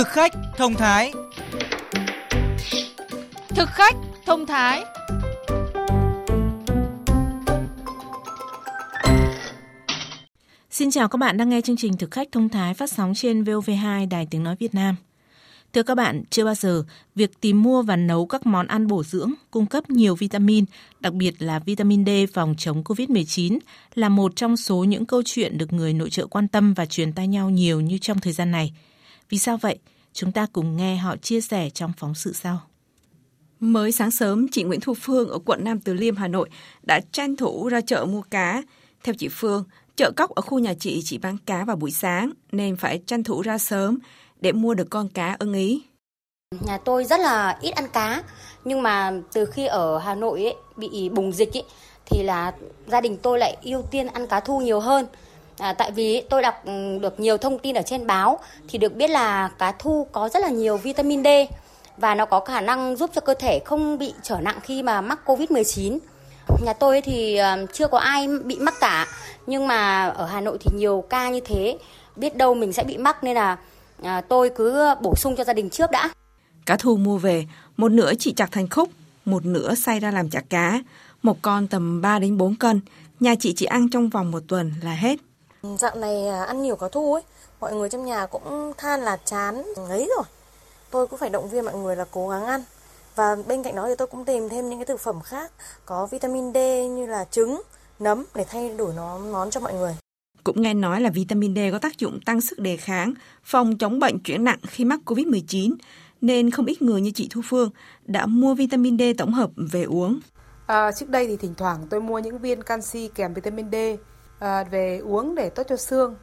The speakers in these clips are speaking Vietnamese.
Thực khách thông thái Thực khách thông thái Xin chào các bạn đang nghe chương trình Thực khách thông thái phát sóng trên VOV2 Đài Tiếng Nói Việt Nam. Thưa các bạn, chưa bao giờ việc tìm mua và nấu các món ăn bổ dưỡng cung cấp nhiều vitamin, đặc biệt là vitamin D phòng chống COVID-19 là một trong số những câu chuyện được người nội trợ quan tâm và truyền tai nhau nhiều như trong thời gian này. Vì sao vậy? Chúng ta cùng nghe họ chia sẻ trong phóng sự sau. Mới sáng sớm, chị Nguyễn Thu Phương ở quận Nam Từ Liêm, Hà Nội đã tranh thủ ra chợ mua cá. Theo chị Phương, chợ cóc ở khu nhà chị chỉ bán cá vào buổi sáng nên phải tranh thủ ra sớm để mua được con cá ưng ý. Nhà tôi rất là ít ăn cá, nhưng mà từ khi ở Hà Nội ấy, bị bùng dịch ấy, thì là gia đình tôi lại ưu tiên ăn cá thu nhiều hơn. À, tại vì tôi đọc ừ, được nhiều thông tin ở trên báo thì được biết là cá thu có rất là nhiều vitamin D và nó có khả năng giúp cho cơ thể không bị trở nặng khi mà mắc Covid-19. Nhà tôi thì ờ, chưa có ai bị mắc cả, nhưng mà ở Hà Nội thì nhiều ca như thế, biết đâu mình sẽ bị mắc nên là ờ, tôi cứ bổ sung cho gia đình trước đã. Cá thu mua về, một nửa chị chặt thành khúc, một nửa xay ra làm chả cá. Một con tầm 3 đến 4 cân, nhà chị chỉ ăn trong vòng một tuần là hết. Dạo này à, ăn nhiều cá thu ấy, mọi người trong nhà cũng than là chán ngấy rồi. Tôi cũng phải động viên mọi người là cố gắng ăn. Và bên cạnh đó thì tôi cũng tìm thêm những cái thực phẩm khác có vitamin D như là trứng, nấm để thay đổi nó món cho mọi người. Cũng nghe nói là vitamin D có tác dụng tăng sức đề kháng, phòng chống bệnh chuyển nặng khi mắc COVID-19, nên không ít người như chị Thu Phương đã mua vitamin D tổng hợp về uống. À, trước đây thì thỉnh thoảng tôi mua những viên canxi kèm vitamin D à, về uống để tốt cho xương.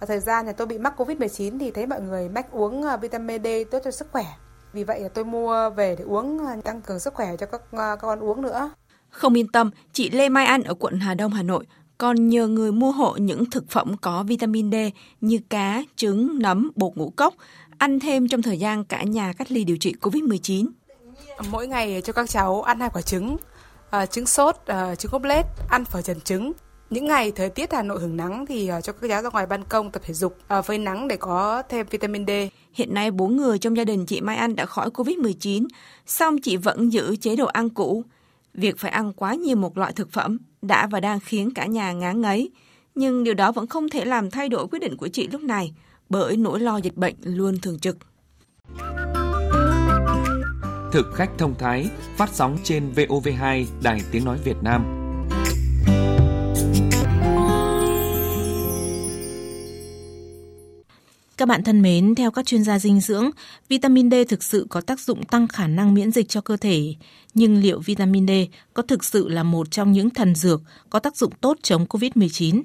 Và thời gian nhà tôi bị mắc Covid-19 thì thấy mọi người mách uống à, vitamin D tốt cho sức khỏe. Vì vậy là tôi mua về để uống à, tăng cường sức khỏe cho các, các con uống nữa. Không yên tâm, chị Lê Mai An ở quận Hà Đông, Hà Nội còn nhờ người mua hộ những thực phẩm có vitamin D như cá, trứng, nấm, bột ngũ cốc, ăn thêm trong thời gian cả nhà cách ly điều trị COVID-19. Mỗi ngày cho các cháu ăn hai quả trứng, trứng sốt, trứng ốp ăn phở trần trứng. Những ngày thời tiết Hà Nội hứng nắng thì uh, cho các cháu ra ngoài ban công tập thể dục uh, với nắng để có thêm vitamin D. Hiện nay bốn người trong gia đình chị Mai Anh đã khỏi Covid-19, song chị vẫn giữ chế độ ăn cũ. Việc phải ăn quá nhiều một loại thực phẩm đã và đang khiến cả nhà ngán ngấy. Nhưng điều đó vẫn không thể làm thay đổi quyết định của chị lúc này, bởi nỗi lo dịch bệnh luôn thường trực. Thực khách thông thái phát sóng trên VOV2 Đài Tiếng Nói Việt Nam. Các bạn thân mến, theo các chuyên gia dinh dưỡng, vitamin D thực sự có tác dụng tăng khả năng miễn dịch cho cơ thể. Nhưng liệu vitamin D có thực sự là một trong những thần dược có tác dụng tốt chống COVID-19,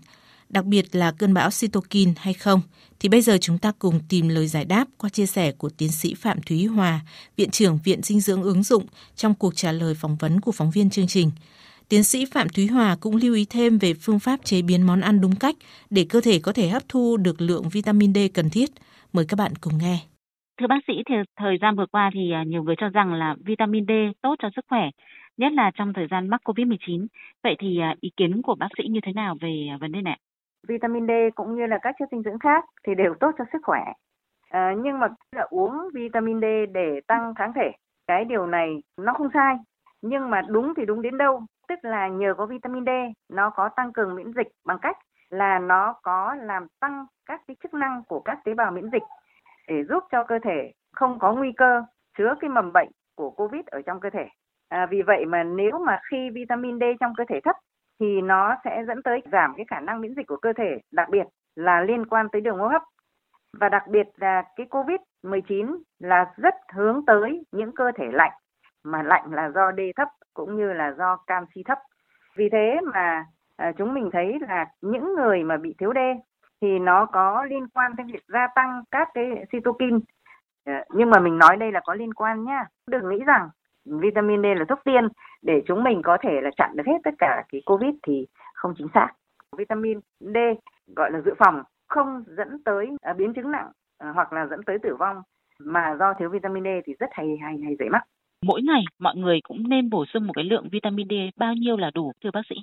đặc biệt là cơn bão cytokine hay không? Thì bây giờ chúng ta cùng tìm lời giải đáp qua chia sẻ của tiến sĩ Phạm Thúy Hòa, Viện trưởng Viện Dinh dưỡng ứng dụng trong cuộc trả lời phỏng vấn của phóng viên chương trình. Tiến sĩ Phạm Thúy Hòa cũng lưu ý thêm về phương pháp chế biến món ăn đúng cách để cơ thể có thể hấp thu được lượng vitamin D cần thiết. Mời các bạn cùng nghe. Thưa bác sĩ, thì thời gian vừa qua thì à, nhiều người cho rằng là vitamin D tốt cho sức khỏe, nhất là trong thời gian mắc COVID-19. Vậy thì à, ý kiến của bác sĩ như thế nào về à, vấn đề này? Vitamin D cũng như là các chất dinh dưỡng khác thì đều tốt cho sức khỏe. À, nhưng mà là uống vitamin D để tăng kháng thể, cái điều này nó không sai. Nhưng mà đúng thì đúng đến đâu? Tức là nhờ có vitamin D, nó có tăng cường miễn dịch bằng cách là nó có làm tăng các cái chức năng của các tế bào miễn dịch để giúp cho cơ thể không có nguy cơ chứa cái mầm bệnh của COVID ở trong cơ thể. À, vì vậy mà nếu mà khi vitamin D trong cơ thể thấp thì nó sẽ dẫn tới giảm cái khả năng miễn dịch của cơ thể, đặc biệt là liên quan tới đường hô hấp. Và đặc biệt là cái COVID-19 là rất hướng tới những cơ thể lạnh, mà lạnh là do D thấp cũng như là do canxi thấp. Vì thế mà à, chúng mình thấy là những người mà bị thiếu D thì nó có liên quan tới việc gia tăng các cái cytokine. Ờ, nhưng mà mình nói đây là có liên quan nhá. Đừng nghĩ rằng vitamin D là thuốc tiên để chúng mình có thể là chặn được hết tất cả cái covid thì không chính xác vitamin D, gọi là dự phòng, không dẫn tới à, biến chứng nặng ờ, hoặc là dẫn tới tử vong mà do thiếu vitamin D thì rất hay hay hay dễ mắc mỗi ngày mọi người cũng nên bổ sung một cái lượng vitamin D bao nhiêu là đủ thưa bác sĩ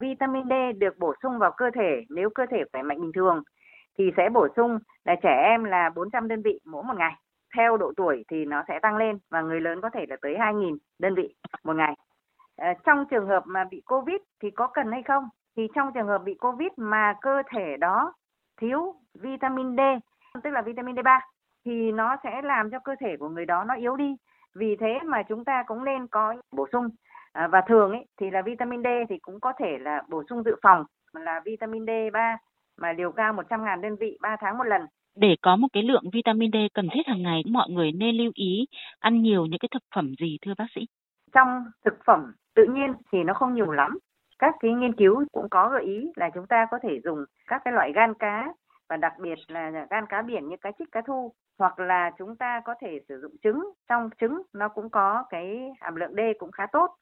vitamin D được bổ sung vào cơ thể nếu cơ thể khỏe mạnh bình thường thì sẽ bổ sung là trẻ em là 400 đơn vị mỗi một ngày theo độ tuổi thì nó sẽ tăng lên và người lớn có thể là tới 2.000 đơn vị một ngày. À, trong trường hợp mà bị Covid thì có cần hay không? Thì trong trường hợp bị Covid mà cơ thể đó thiếu vitamin D, tức là vitamin D3 thì nó sẽ làm cho cơ thể của người đó nó yếu đi. Vì thế mà chúng ta cũng nên có bổ sung à, và thường ấy thì là vitamin D thì cũng có thể là bổ sung dự phòng là vitamin D3 mà liều cao 100.000 đơn vị 3 tháng một lần. Để có một cái lượng vitamin D cần thiết hàng ngày, mọi người nên lưu ý ăn nhiều những cái thực phẩm gì thưa bác sĩ? Trong thực phẩm tự nhiên thì nó không nhiều lắm. Các cái nghiên cứu cũng có gợi ý là chúng ta có thể dùng các cái loại gan cá và đặc biệt là gan cá biển như cá trích cá thu hoặc là chúng ta có thể sử dụng trứng. Trong trứng nó cũng có cái hàm lượng D cũng khá tốt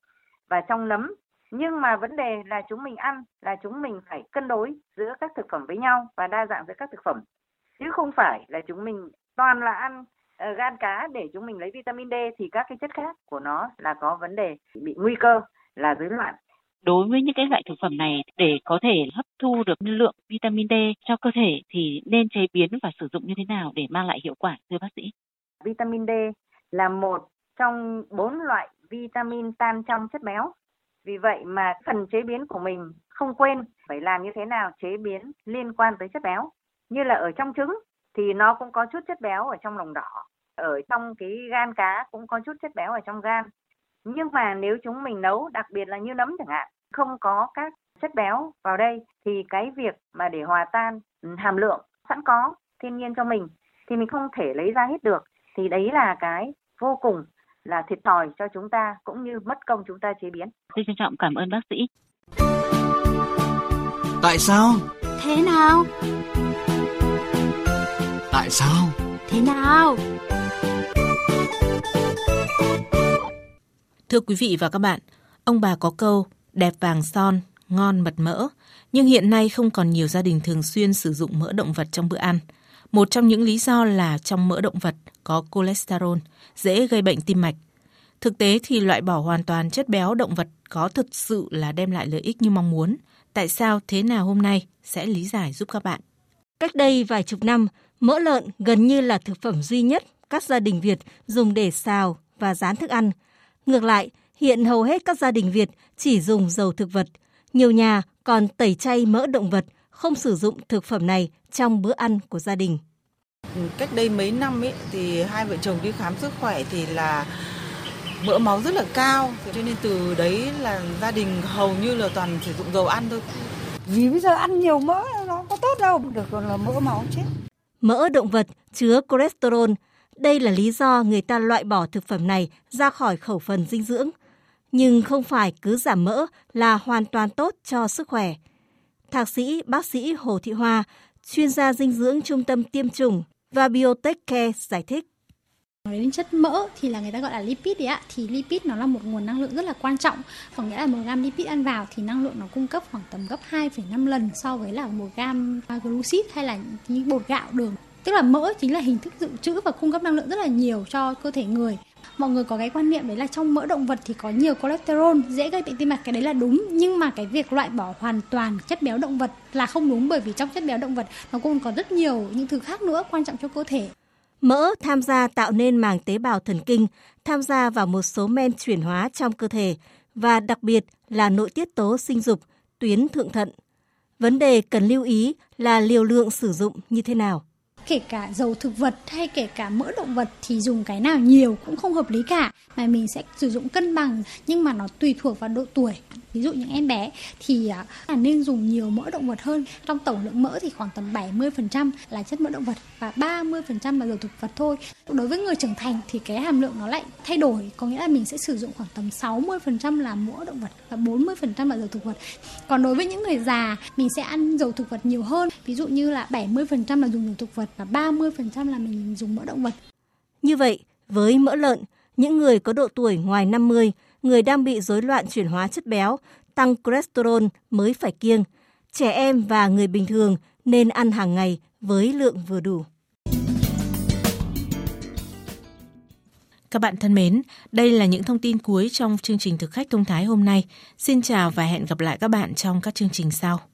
và trong nấm. Nhưng mà vấn đề là chúng mình ăn là chúng mình phải cân đối giữa các thực phẩm với nhau và đa dạng giữa các thực phẩm. Chứ không phải là chúng mình toàn là ăn uh, gan cá để chúng mình lấy vitamin D thì các cái chất khác của nó là có vấn đề bị nguy cơ là rối loạn đối với những cái loại thực phẩm này, để có thể hấp thu được lượng vitamin D cho cơ thể thì nên chế biến và sử dụng như thế nào để mang lại hiệu quả, thưa bác sĩ? Vitamin D là một trong bốn loại vitamin tan trong chất béo. Vì vậy mà phần chế biến của mình không quên phải làm như thế nào chế biến liên quan tới chất béo. Như là ở trong trứng thì nó cũng có chút chất béo ở trong lòng đỏ. Ở trong cái gan cá cũng có chút chất béo ở trong gan. Nhưng mà nếu chúng mình nấu, đặc biệt là như nấm chẳng hạn, không có các chất béo vào đây thì cái việc mà để hòa tan hàm lượng sẵn có thiên nhiên cho mình thì mình không thể lấy ra hết được thì đấy là cái vô cùng là thiệt thòi cho chúng ta cũng như mất công chúng ta chế biến. Xin trân trọng cảm ơn bác sĩ. Tại sao? Thế nào? Tại sao? Thế nào? Thưa quý vị và các bạn, ông bà có câu đẹp vàng son, ngon mật mỡ, nhưng hiện nay không còn nhiều gia đình thường xuyên sử dụng mỡ động vật trong bữa ăn. Một trong những lý do là trong mỡ động vật có cholesterol, dễ gây bệnh tim mạch. Thực tế thì loại bỏ hoàn toàn chất béo động vật có thực sự là đem lại lợi ích như mong muốn. Tại sao thế nào hôm nay sẽ lý giải giúp các bạn. Cách đây vài chục năm, mỡ lợn gần như là thực phẩm duy nhất các gia đình Việt dùng để xào và rán thức ăn. Ngược lại, hiện hầu hết các gia đình Việt chỉ dùng dầu thực vật. Nhiều nhà còn tẩy chay mỡ động vật, không sử dụng thực phẩm này trong bữa ăn của gia đình. Cách đây mấy năm ấy thì hai vợ chồng đi khám sức khỏe thì là mỡ máu rất là cao, cho nên từ đấy là gia đình hầu như là toàn sử dụng dầu ăn thôi. Vì bây giờ ăn nhiều mỡ nó có tốt đâu, được còn là mỡ máu chết. Mỡ động vật chứa cholesterol, đây là lý do người ta loại bỏ thực phẩm này ra khỏi khẩu phần dinh dưỡng. Nhưng không phải cứ giảm mỡ là hoàn toàn tốt cho sức khỏe. Thạc sĩ bác sĩ Hồ Thị Hoa, chuyên gia dinh dưỡng trung tâm tiêm chủng và Biotech Care giải thích. Nói đến chất mỡ thì là người ta gọi là lipid đấy ạ thì lipid nó là một nguồn năng lượng rất là quan trọng có nghĩa là một gam lipid ăn vào thì năng lượng nó cung cấp khoảng tầm gấp 2,5 lần so với là một gam glucid hay là những bột gạo đường tức là mỡ chính là hình thức dự trữ và cung cấp năng lượng rất là nhiều cho cơ thể người. Mọi người có cái quan niệm đấy là trong mỡ động vật thì có nhiều cholesterol dễ gây bệnh tim mạch cái đấy là đúng. Nhưng mà cái việc loại bỏ hoàn toàn chất béo động vật là không đúng bởi vì trong chất béo động vật nó cũng có rất nhiều những thứ khác nữa quan trọng cho cơ thể. Mỡ tham gia tạo nên màng tế bào thần kinh, tham gia vào một số men chuyển hóa trong cơ thể và đặc biệt là nội tiết tố sinh dục, tuyến thượng thận. Vấn đề cần lưu ý là liều lượng sử dụng như thế nào kể cả dầu thực vật hay kể cả mỡ động vật thì dùng cái nào nhiều cũng không hợp lý cả. Mà mình sẽ sử dụng cân bằng, nhưng mà nó tùy thuộc vào độ tuổi. Ví dụ những em bé thì à, là nên dùng nhiều mỡ động vật hơn. Trong tổng lượng mỡ thì khoảng tầm 70% là chất mỡ động vật và 30% là dầu thực vật thôi. Đối với người trưởng thành thì cái hàm lượng nó lại thay đổi. Có nghĩa là mình sẽ sử dụng khoảng tầm 60% là mỡ động vật và 40% là dầu thực vật. Còn đối với những người già, mình sẽ ăn dầu thực vật nhiều hơn. Ví dụ như là 70% là dùng dầu thực vật và 30% là mình dùng mỡ động vật như vậy với mỡ lợn những người có độ tuổi ngoài 50 người đang bị rối loạn chuyển hóa chất béo, tăng cholesterol mới phải kiêng. Trẻ em và người bình thường nên ăn hàng ngày với lượng vừa đủ. Các bạn thân mến, đây là những thông tin cuối trong chương trình thực khách thông thái hôm nay. Xin chào và hẹn gặp lại các bạn trong các chương trình sau.